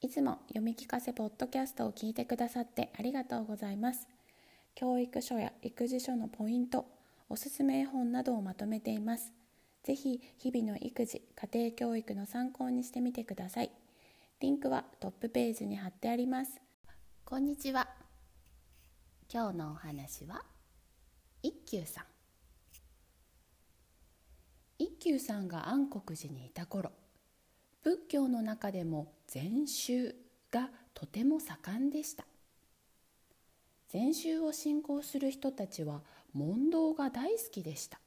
いつも読み聞かせポッドキャストを聞いてくださってありがとうございます。教育書や育児書のポイントおすすめ絵本などをまとめています。ぜひ日々の育児家庭教育の参考にしてみてください。リンクはトップページに貼ってあります。こんにちは。今日のお話は一休さん。一休さんが安国寺にいた頃仏教の中でも禅宗がとても盛んでした。禅宗を信仰する人たちは問答が大好きでした。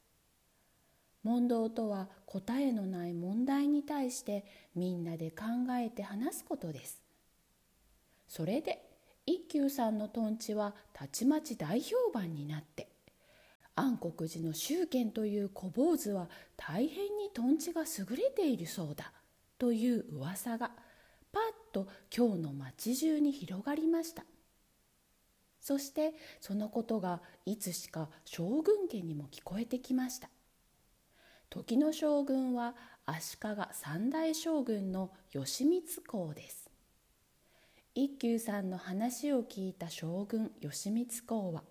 問答とは答えのない問題に対してみんなで考えて話すことです。それで一休さんのとんちはたちまち大評判になって安国寺の宗賢という小坊主は大変にとんちが優れているそうだ。という噂がパッと今日の町中に広がりました。そしてそのことがいつしか将軍家にも聞こえてきました。時の将軍は足利三代将軍の義満公です。一休さんの話を聞いた将軍義満公は「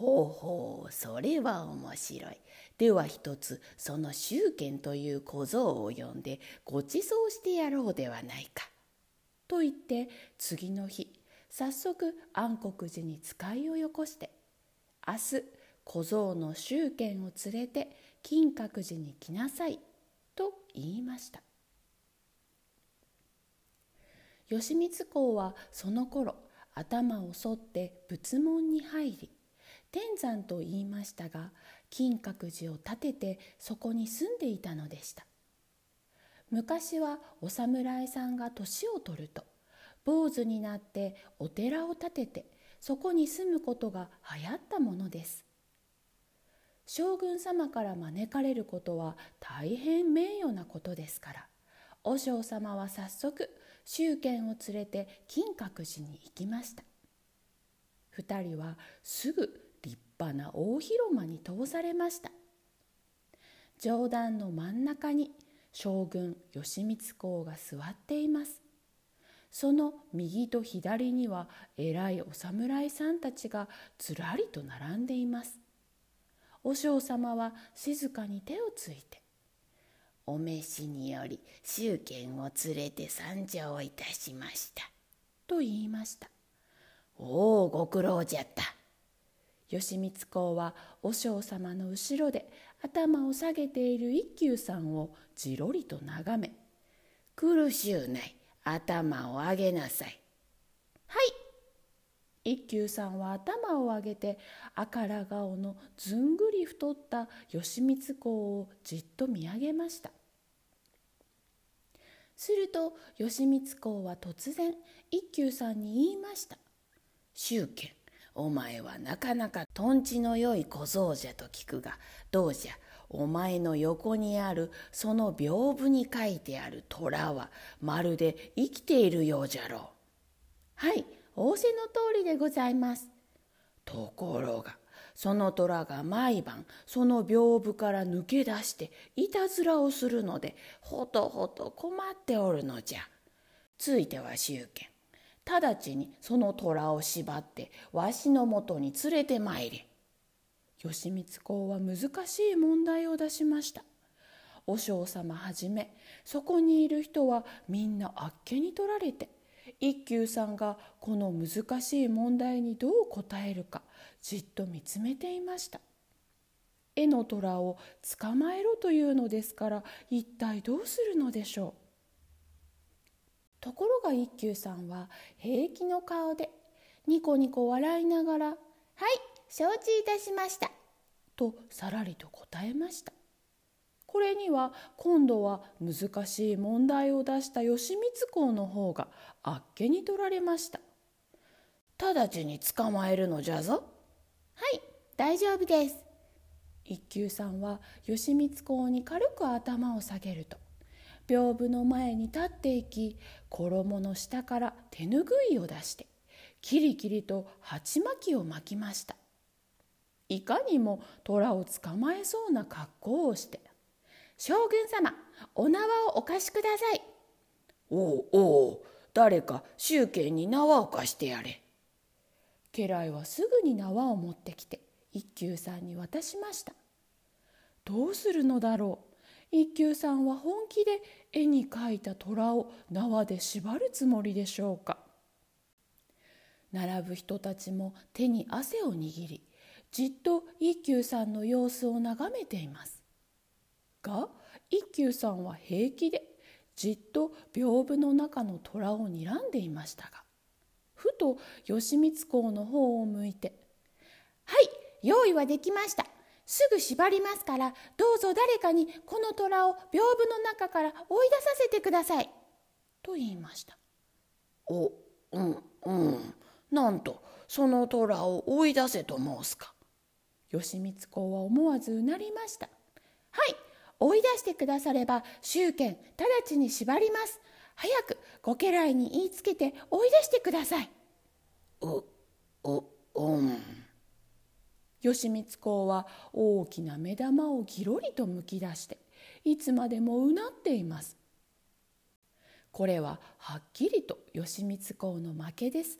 ほうほうそれは面白い。では一つその宗賢という小僧を呼んでご馳走してやろうではないか」と言って次の日早速安国寺に使いをよこして明日小僧の宗賢を連れて金閣寺に来なさいと言いました義満公はその頃頭を剃って仏門に入り天山と言いましたが金閣寺を建ててそこに住んでいたのでした。昔はお侍さんが年を取ると坊主になってお寺を建ててそこに住むことが流行ったものです。将軍様から招かれることは大変名誉なことですから和尚様は早速宗賢を連れて金閣寺に行きました。二人はすぐ派な大広間に通されました。上段の真ん中に将軍義満公が座っています。その右と左には偉いお侍さんたちがずらりと並んでいます。和尚様は静かに手をついて「お召しにより宗賢を連れて参上いたしました」と言いました「おおご苦労じゃった」義満公は和尚様の後ろで頭を下げている一休さんをじろりと眺め「苦しゅうない頭を上げなさい」はい。一休さんは頭を上げて赤ら顔のずんぐり太った義満公をじっと見上げました。すると義満公は突然一休さんに言いました「宗賢お前はなかなかとんちのよい小僧じゃと聞くがどうじゃ？お前の横にあるその屏風に書いてある虎はまるで生きているようじゃろう」。はい仰せの通りでございます。ところがその虎が毎晩その屏風から抜け出していたずらをするのでほとほと困っておるのじゃ。ついては宗賢直ちにその虎を縛ってわしのもとに連れてまいれ。義満公は難しい問題を出しました。和尚様はじめそこにいる人はみんなあっけに取られて一休さんがこの難しい問題にどう答えるかじっと見つめていました絵の虎を捕まえろというのですから一体どうするのでしょうところが一休さんは平気の顔でニコニコ笑いながら「はい承知いたしました」とさらりと答えました。これには今度は難しい問題を出した義満公の方があっけに取られました。直ちに捕まえるのじゃぞ。はい大丈夫です。一休さんは義満公に軽く頭を下げると屏風の前に立っていき衣の下から手ぬぐいを出してキリキリと鉢巻きを巻きました。いかにも虎を捕まえそうな格好をして「将軍様お縄をお貸しください」「おうおう誰か宗家に縄を貸してやれ。家来はすぐに縄を持ってきて一休さんに渡しました。どうするのだろう一休さんは本気で絵に描いた虎を縄で縛るつもりでしょうか。並ぶ人たちも手に汗を握りじっと一休さんの様子を眺めています。が一休さんは平気でじっと屏風の中の虎を睨んでいましたがふと義満公の方を向いて「はい用意はできました。すぐ縛りますからどうぞ誰かにこの虎を屏風の中から追い出させてください」と言いました。おうんうんなんとその虎を追い出せと申すか。義満公は思わずうなりました。はい追い出してくだされば宗権直ちに縛ります。早くご家来に言いつけて追い出してください。う、う、うん。義満公は大きな目玉をぎろりとむき出していつまでもうなっています。これははっきりと義満公の負けです。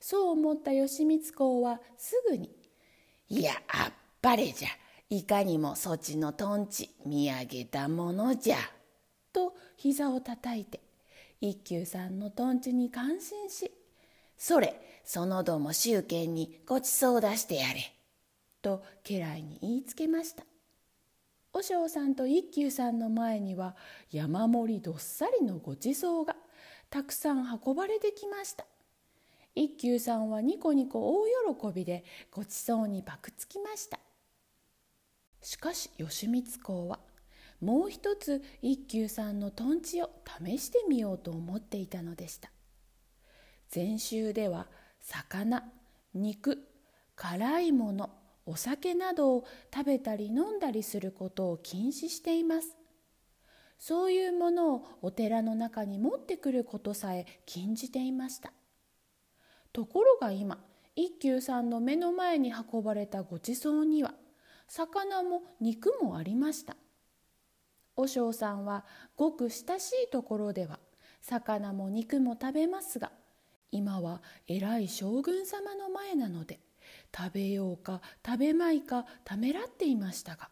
そう思った義満公はすぐに「いやあっぱれじゃいかにもそちのとんち見上げたものじゃ」と膝をたたいて一休さんのとんちに感心し「それそのども宗権にごちそう出してやれ」と家来に言いつけました。和尚さんと一休さんの前には山盛りどっさりのごちそうがたくさん運ばれてきました。一休さんはニコニコ大喜びでごちそうにばくつきました。しかし義満公はもう一つ一休さんのとんちを試してみようと思っていたのでした。禅宗では魚肉辛いものお酒などを食べたり飲んだりすることを禁止しています。そういうものをお寺の中に持ってくることさえ禁じていました。ところが今一休さんの目の前に運ばれたごちそうには魚も肉もありました。和尚さんはごく親しいところでは魚も肉も食べますが今は偉い将軍様の前なので食べようか食べまいかためらっていましたが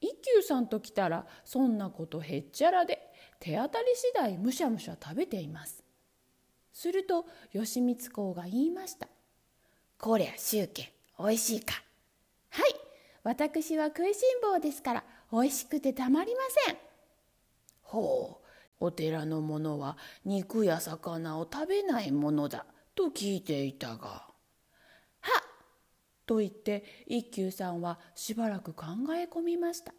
一休さんと来たらそんなことへっちゃらで手当たり次第むしゃむしゃ食べていますすると義満公が言いました「こりゃ宗家おいしいか」はい私は食いしん坊ですからおいしくてたまりません。ほう、お寺の者は肉や魚を食べないものだと聞いていたが。と言って一休さんはしばらく考え込みました。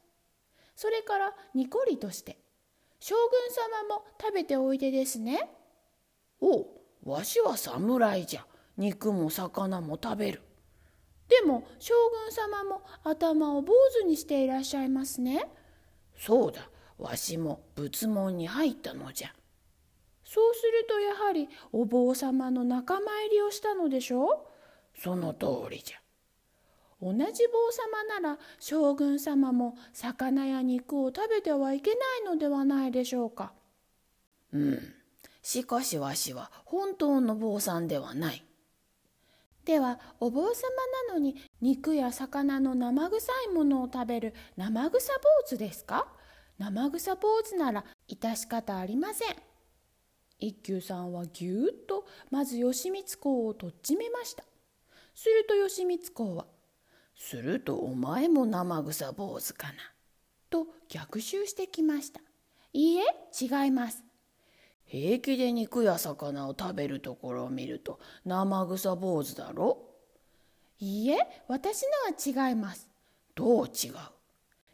それからにこりとして「将軍様も食べておいでですね」。おうわしは侍じゃ肉も魚も食べる。でも将軍様も頭を坊主にしていらっしゃいますね。そうだ、わしも仏門に入ったのじゃ。そうするとやはりお坊様の仲間入りをしたのでしょうその通りじゃ。同じ坊様なら将軍様も魚や肉を食べてはいけないのではないでしょうか。うん。しかしわしは本当の坊さんではない。ではお坊様なのに肉や魚の生臭いものを食べる生臭坊主ですか？生臭坊主なら致し方ありません。一休さんはぎゅーっとまず義満公をとっちめました。すると義満公は「するとお前も生臭坊主かな」と逆襲してきました。いいえ違います。平気で肉や魚を食べるところを見ると生臭坊主だろ？いいえ私のは違います。どう違う？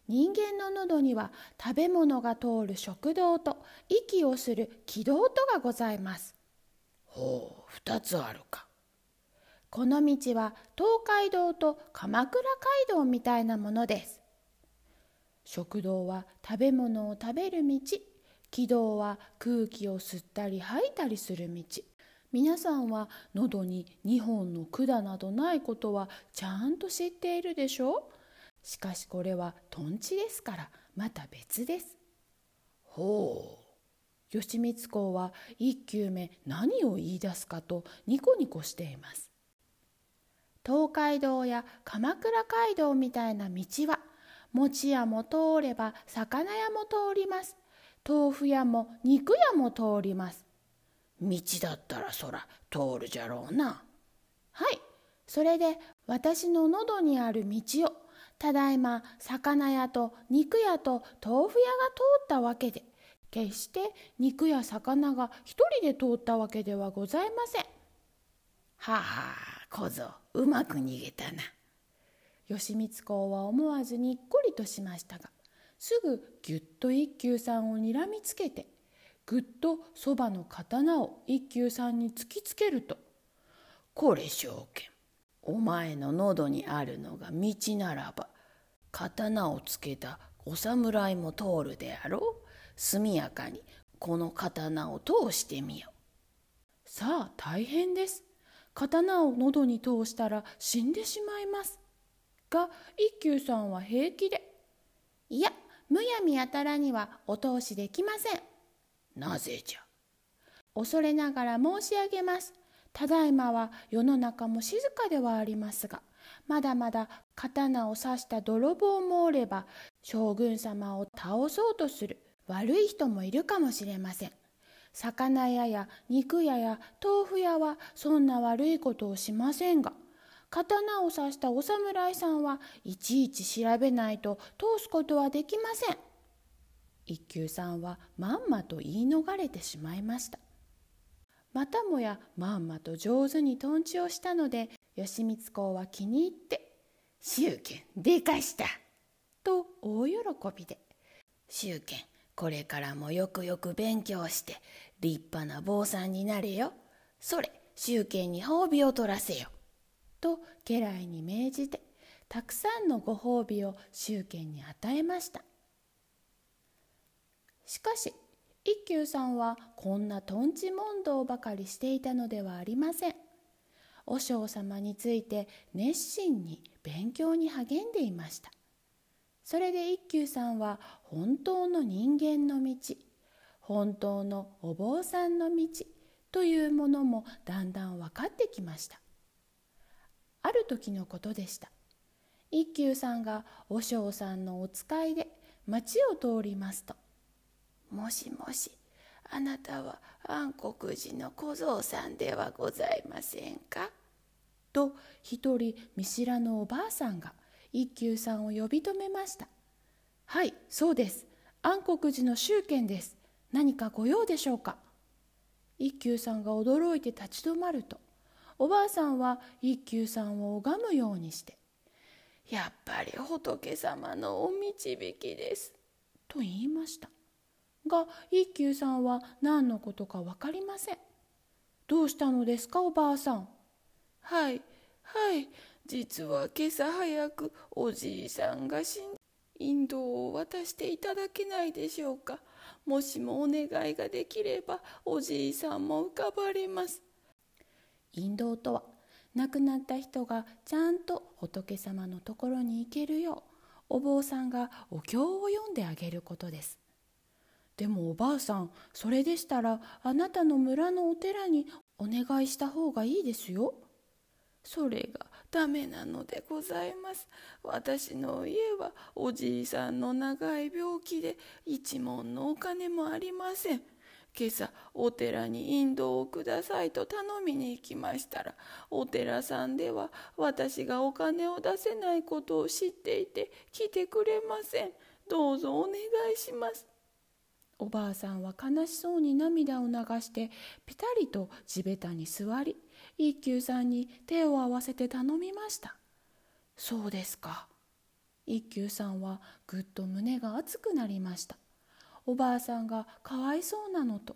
人間の喉には食べ物が通る食道と息をする気道とがございます。ほう二つあるか。この道は東海道と鎌倉街道みたいなものです。食道は食べ物を食べる道。気道は空気を吸ったり吐いたりする道。皆さんは喉に2本の管などないことはちゃんと知っているでしょう？しかしこれはとんちですからまた別です。ほう。義満公は一球目何を言い出すかとニコニコしています東海道や鎌倉街道みたいな道は餅屋も通れば魚屋も通ります。豆腐屋も肉屋も通ります。道だったらそら通るじゃろうな。はい。それで私の喉にある道をただいま魚屋と肉屋と豆腐屋が通ったわけで決して肉や魚が一人で通ったわけではございません。はあは。小僧うまく逃げたな。義満公は思わずにっこりとしましたがすぐぎゅっと一休さんをにらみつけてぐっとそばの刀を一休さんに突きつけると「これ証券お前の喉にあるのが道ならば刀をつけたお侍も通るであろう速やかにこの刀を通してみよう。さあ大変です。刀を喉に通したら死んでしまいます。が一休さんは平気で「いやむやみやたらにはお通しできません」「なぜじゃ?」恐れながら申し上げます。ただいまは世の中も静かではありますがまだまだ刀を刺した泥棒もおれば将軍様を倒そうとする悪い人もいるかもしれません。魚屋や肉屋や豆腐屋はそんな悪いことをしませんが、刀を刺したお侍さんはいちいち調べないと通すことはできません。一休さんはまんまと言い逃れてしまいました。またもやまんまと上手にとんちをしたので義満公は気に入って「宗剣でかした!」と大喜びで「宗剣これからもよくよく勉強して立派な坊さんになれよ。それ、宗剣に褒美を取らせよ。と家来に命じて、たくさんのご褒美を宗剣に与えました。しかし、一休さんはこんなとんち問答ばかりしていたのではありません。和尚様について熱心に勉強に励んでいました。それで一休さんは本当の人間の道本当のお坊さんの道というものもだんだん分かってきました。ある時のことでした。一休さんが和尚さんのお使いで町を通りますと「もしもしあなたは安国寺の小僧さんではございませんか?」と一人見知らぬおばあさんが一休さんを呼び止めましたはいそうです。安国寺の宗剣です。何かご用でしょうか？一休さんが驚いて立ち止まるとおばあさんは一休さんを拝むようにして「やっぱり仏様のお導きです」と言いました。が一休さんは何のことか分かりません。どうしたのですかおばあさん？はいはい。実は今朝早くおじいさんが死ん引導を渡していただけないでしょうか。もしもお願いができればおじいさんも浮かばれます。引導とは亡くなった人がちゃんと仏様のところに行けるようお坊さんがお経を読んであげることです。でもおばあさんそれでしたらあなたの村のお寺にお願いした方がいいですよ。それがダメなのでございます。私の家はおじいさんの長い病気で一文のお金もありません。今朝お寺に引導をくださいと頼みに行きましたらお寺さんでは私がお金を出せないことを知っていて来てくれません。どうぞお願いします。おばあさんは悲しそうに涙を流してぴたりと地べたに座り一休さんに手を合わせて頼みました。そうですか。一休さんはぐっと胸が熱くなりました。おばあさんがかわいそうなのと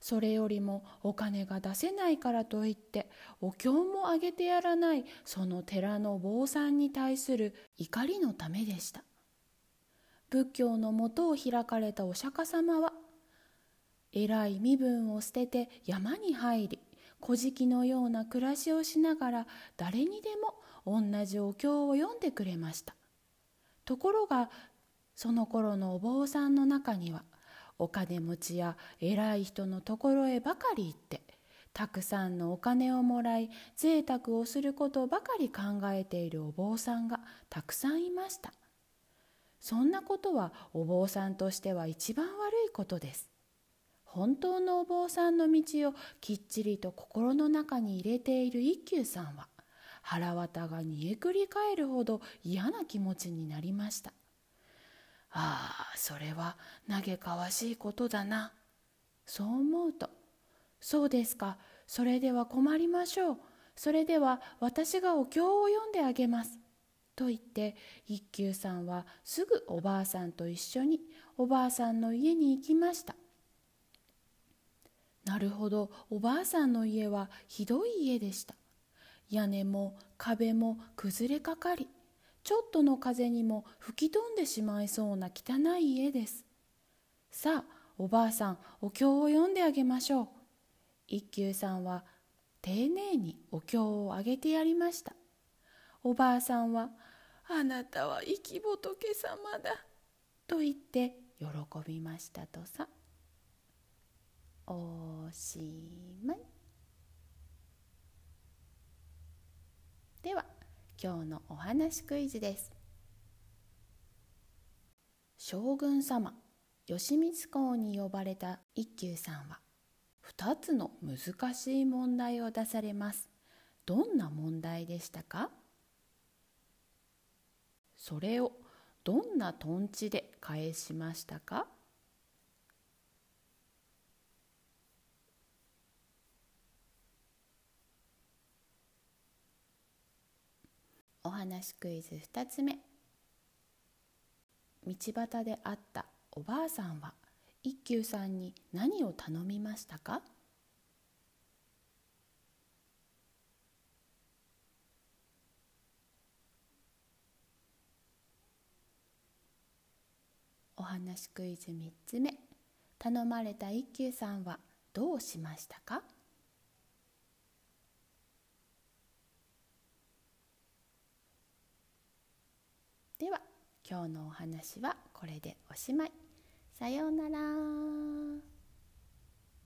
それよりもお金が出せないからといってお経もあげてやらないその寺の坊さんに対する怒りのためでした。仏教のもとを開かれたお釈迦様は偉い身分を捨てて山に入り古事記のような暮らしをしながら誰にでも同じお経を読んでくれました。ところがその頃のお坊さんの中にはお金持ちや偉い人のところへばかり行ってたくさんのお金をもらい贅沢をすることばかり考えているお坊さんがたくさんいました。そんなことはお坊さんとしては一番悪いことです。本当のお坊さんの道をきっちりと心の中に入れている一休さんは腹渡が煮えくり返るほど嫌な気持ちになりました。ああそれは嘆かわしいことだな。そう思うとそうですか。それでは困りましょう。それでは私がお経を読んであげます。と言って一休さんはすぐおばあさんと一緒におばあさんの家に行きました。なるほどおばあさんの家はひどい家でした。屋根も壁も崩れかかりちょっとの風にも吹き飛んでしまいそうな汚い家です。さあおばあさんお経を読んであげましょう。一休さんは丁寧にお経をあげてやりました。おばあさんは「あなたは生き仏様だ」と言って喜びましたとさ。おしまい。では今日のお話クイズです。将軍様義満公に呼ばれた一休さんは2つの難しい問題を出されます。どんな問題でしたか？それをどんなとんちで返しましたか？お話クイズ2つ目。道端で会ったおばあさんは一休さんに何を頼みましたかお話クイズ3つ目頼まれた一休さんはどうしましたか？では今日のお話はこれでおしまい。さようなら。